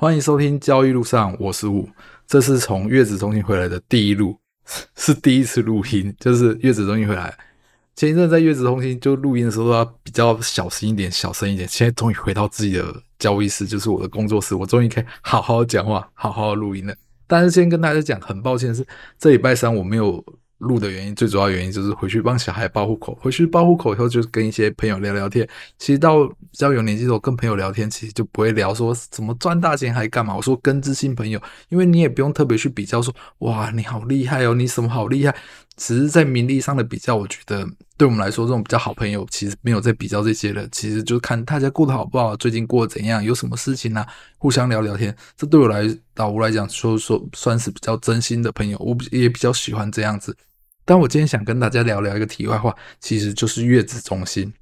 欢迎收听交易路上，我是五。这是从月子中心回来的第一路，是第一次录音，就是月子中心回来。前一阵在月子中心就录音的时候，要比较小心一点，小声一点。现在终于回到自己的交易室，就是我的工作室，我终于可以好好讲话，好好录音了。但是先跟大家讲，很抱歉是这礼拜三我没有。录的原因，最主要原因就是回去帮小孩报户口。回去报户口以后，就是跟一些朋友聊聊天。其实到比较有年纪的时候，跟朋友聊天，其实就不会聊说怎么赚大钱还干嘛。我说跟知心朋友，因为你也不用特别去比较说，哇，你好厉害哦，你什么好厉害。只是在名利上的比较，我觉得对我们来说，这种比较好朋友，其实没有在比较这些了。其实就看大家过得好不好，最近过得怎样，有什么事情啊，互相聊聊天。这对我来老吴来讲，说说算是比较真心的朋友，我也比较喜欢这样子。但我今天想跟大家聊聊一个题外话，其实就是月子中心。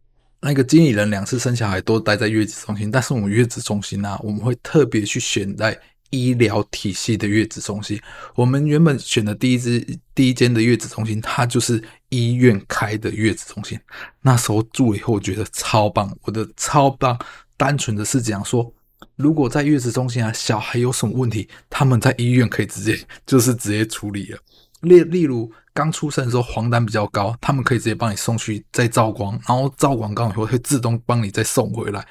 那个经理人两次生小孩都待在月子中心，但是我们月子中心呢、我们会特别去选在医疗体系的月子中心。我们原本选的第一支第一间的月子中心，它就是医院开的月子中心。那时候住了以后，我觉得超棒，我的超棒。单纯的是讲说，如果在月子中心啊，小孩有什么问题，他们在医院可以直接就是直接处理了。例例如。刚出生的时候黄疸比较高，他们可以直接帮你送去再照光，然后照完光以后会自动帮你再送回来。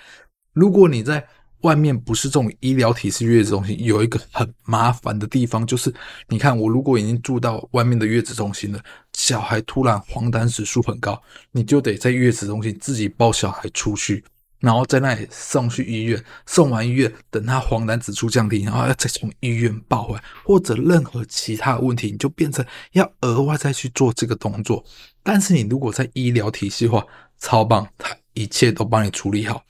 如果你在外面不是这种医疗体系月子中心，有一个很麻烦的地方就是，你看我如果已经住到外面的月子中心了，小孩突然黄疸指数很高，你就得在月子中心自己抱小孩出去。然后在那里送去医院，送完医院，等他黄疸指数降低，然后要再从医院抱回来，或者任何其他问题，你就变成要额外再去做这个动作。但是你如果在医疗体系的话，超棒，他一切都帮你处理好。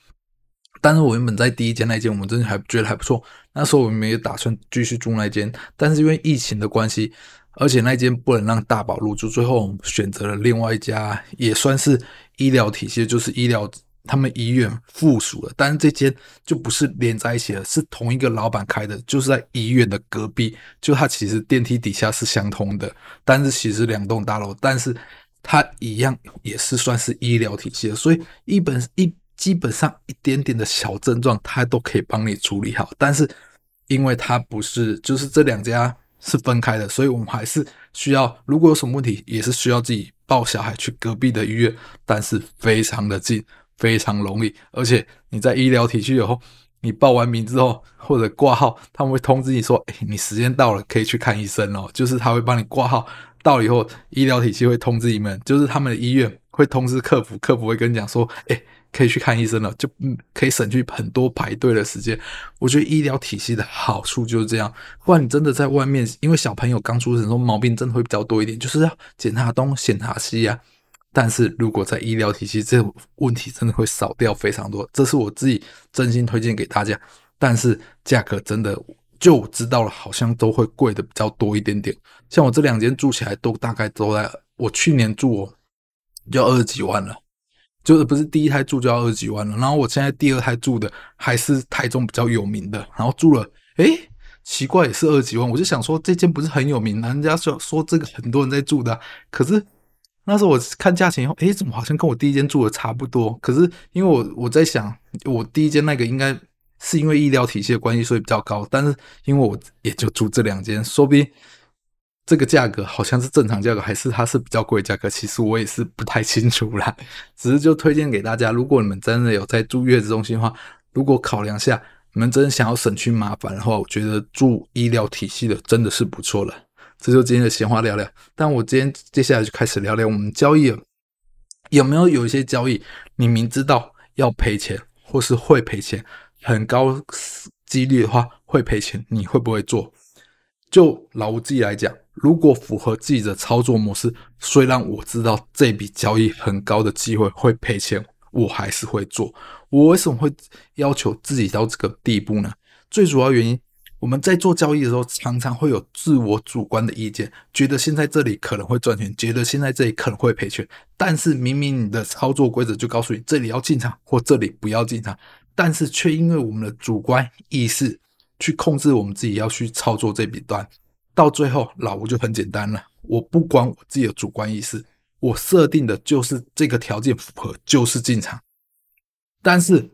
但是我原本在第一间那间，我们真的还觉得还不错。那时候我们也打算继续住那间，但是因为疫情的关系，而且那间不能让大宝入住，最后我们选择了另外一家，也算是医疗体系，就是医疗。他们医院附属的，但是这间就不是连在一起的，是同一个老板开的，就是在医院的隔壁。就它其实电梯底下是相通的，但是其实两栋大楼，但是它一样也是算是医疗体系的，所以一本一基本上一点点的小症状，它都可以帮你处理好。但是因为它不是，就是这两家是分开的，所以我们还是需要，如果有什么问题，也是需要自己抱小孩去隔壁的医院，但是非常的近。非常容易，而且你在医疗体系以后，你报完名之后或者挂号，他们会通知你说：“哎，你时间到了，可以去看医生哦。”就是他会帮你挂号，到了以后，医疗体系会通知你们，就是他们的医院会通知客服，客服会跟你讲说：“哎，可以去看医生了，就嗯，可以省去很多排队的时间。”我觉得医疗体系的好处就是这样。不然你真的在外面，因为小朋友刚出生的时候毛病真的会比较多一点，就是要检查东检查西呀。但是如果在医疗体系，这个问题真的会少掉非常多，这是我自己真心推荐给大家。但是价格真的就我知道了，好像都会贵的比较多一点点。像我这两间住起来都大概都在，我去年住哦就要二十几万了，就是不是第一胎住就要二十几万了。然后我现在第二胎住的还是台中比较有名的，然后住了，诶，奇怪也是二十几万。我就想说这间不是很有名，人家说说这个很多人在住的，可是。那时候我看价钱以后，诶，怎么好像跟我第一间住的差不多？可是因为我我在想，我第一间那个应该是因为医疗体系的关系，所以比较高。但是因为我也就住这两间，说不定这个价格好像是正常价格，还是它是比较贵价格？其实我也是不太清楚啦。只是就推荐给大家，如果你们真的有在住月子中心的话，如果考量下你们真的想要省去麻烦的话，我觉得住医疗体系的真的是不错了。这就今天的闲话聊聊，但我今天接下来就开始聊聊我们交易，有没有有一些交易，你明知道要赔钱或是会赔钱，很高几率的话会赔钱，你会不会做？就老吴自己来讲，如果符合自己的操作模式，虽然我知道这笔交易很高的机会会赔钱，我还是会做。我为什么会要求自己到这个地步呢？最主要原因。我们在做交易的时候，常常会有自我主观的意见，觉得现在这里可能会赚钱，觉得现在这里可能会赔钱。但是明明你的操作规则就告诉你这里要进场或这里不要进场，但是却因为我们的主观意识去控制我们自己要去操作这笔单，到最后老吴就很简单了，我不管我自己的主观意识，我设定的就是这个条件符合就是进场，但是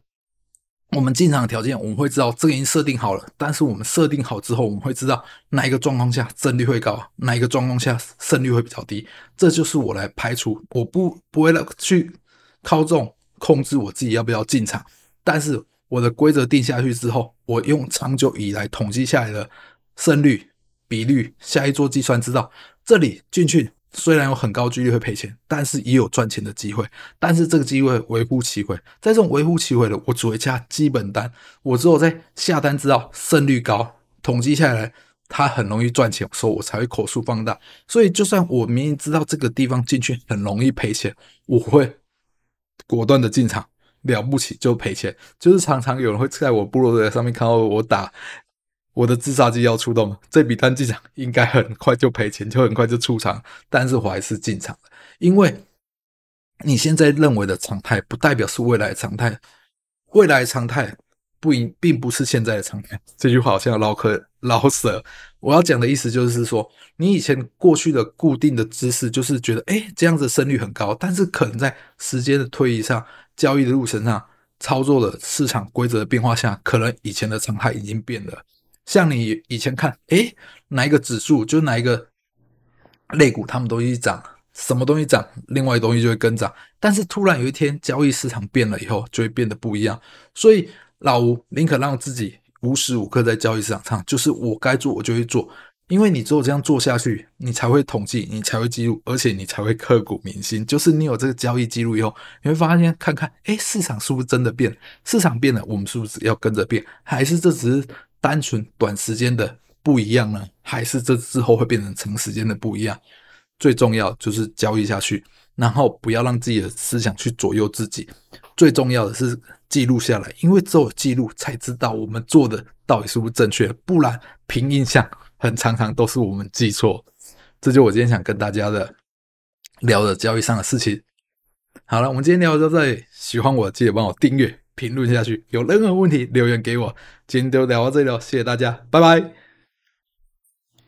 我们进场的条件，我们会知道这个已经设定好了。但是我们设定好之后，我们会知道哪一个状况下胜率会高，哪一个状况下胜率会比较低。这就是我来排除，我不不会来去靠这种控制我自己要不要进场。但是我的规则定下去之后，我用长久以来统计下来的胜率比率下一做计算，知道这里进去。虽然有很高几率会赔钱，但是也有赚钱的机会。但是这个机会微乎其微，在这种微乎其微的，我只会加基本单。我只有在下单知道胜率高，统计下来它很容易赚钱，所以我才会口数放大。所以就算我明明知道这个地方进去很容易赔钱，我会果断的进场。了不起就赔钱，就是常常有人会在我部落格上面看到我打。我的自杀机要出动，这笔单进场应该很快就赔钱，就很快就出场。但是我还是进场了，因为你现在认为的常态，不代表是未来的常态。未来常态不应并不是现在的常态。这句话好像绕口绕舌。我要讲的意思就是说，你以前过去的固定的知识，就是觉得，诶，这样子胜率很高。但是可能在时间的推移上，交易的路程上，操作的市场规则的变化下，可能以前的常态已经变了。像你以前看，诶，哪一个指数，就哪一个类股，他们都一直涨，什么东西涨，另外一东西就会跟涨。但是突然有一天交易市场变了以后，就会变得不一样。所以老吴宁可让自己无时无刻在交易市场上，就是我该做我就会做，因为你只有这样做下去，你才会统计，你才会记录，而且你才会刻骨铭心。就是你有这个交易记录以后，你会发现看看，诶，市场是不是真的变？市场变了，我们是不是要跟着变？还是这只是？单纯短时间的不一样呢，还是这之后会变成长时间的不一样？最重要就是交易下去，然后不要让自己的思想去左右自己。最重要的是记录下来，因为只有记录才知道我们做的到底是不是正确，不然凭印象很常常都是我们记错。这就我今天想跟大家的聊的交易上的事情。好了，我们今天聊到这里，喜欢我记得帮我订阅。评论下去，有任何问题留言给我。今天就聊到这里了，谢谢大家，拜拜。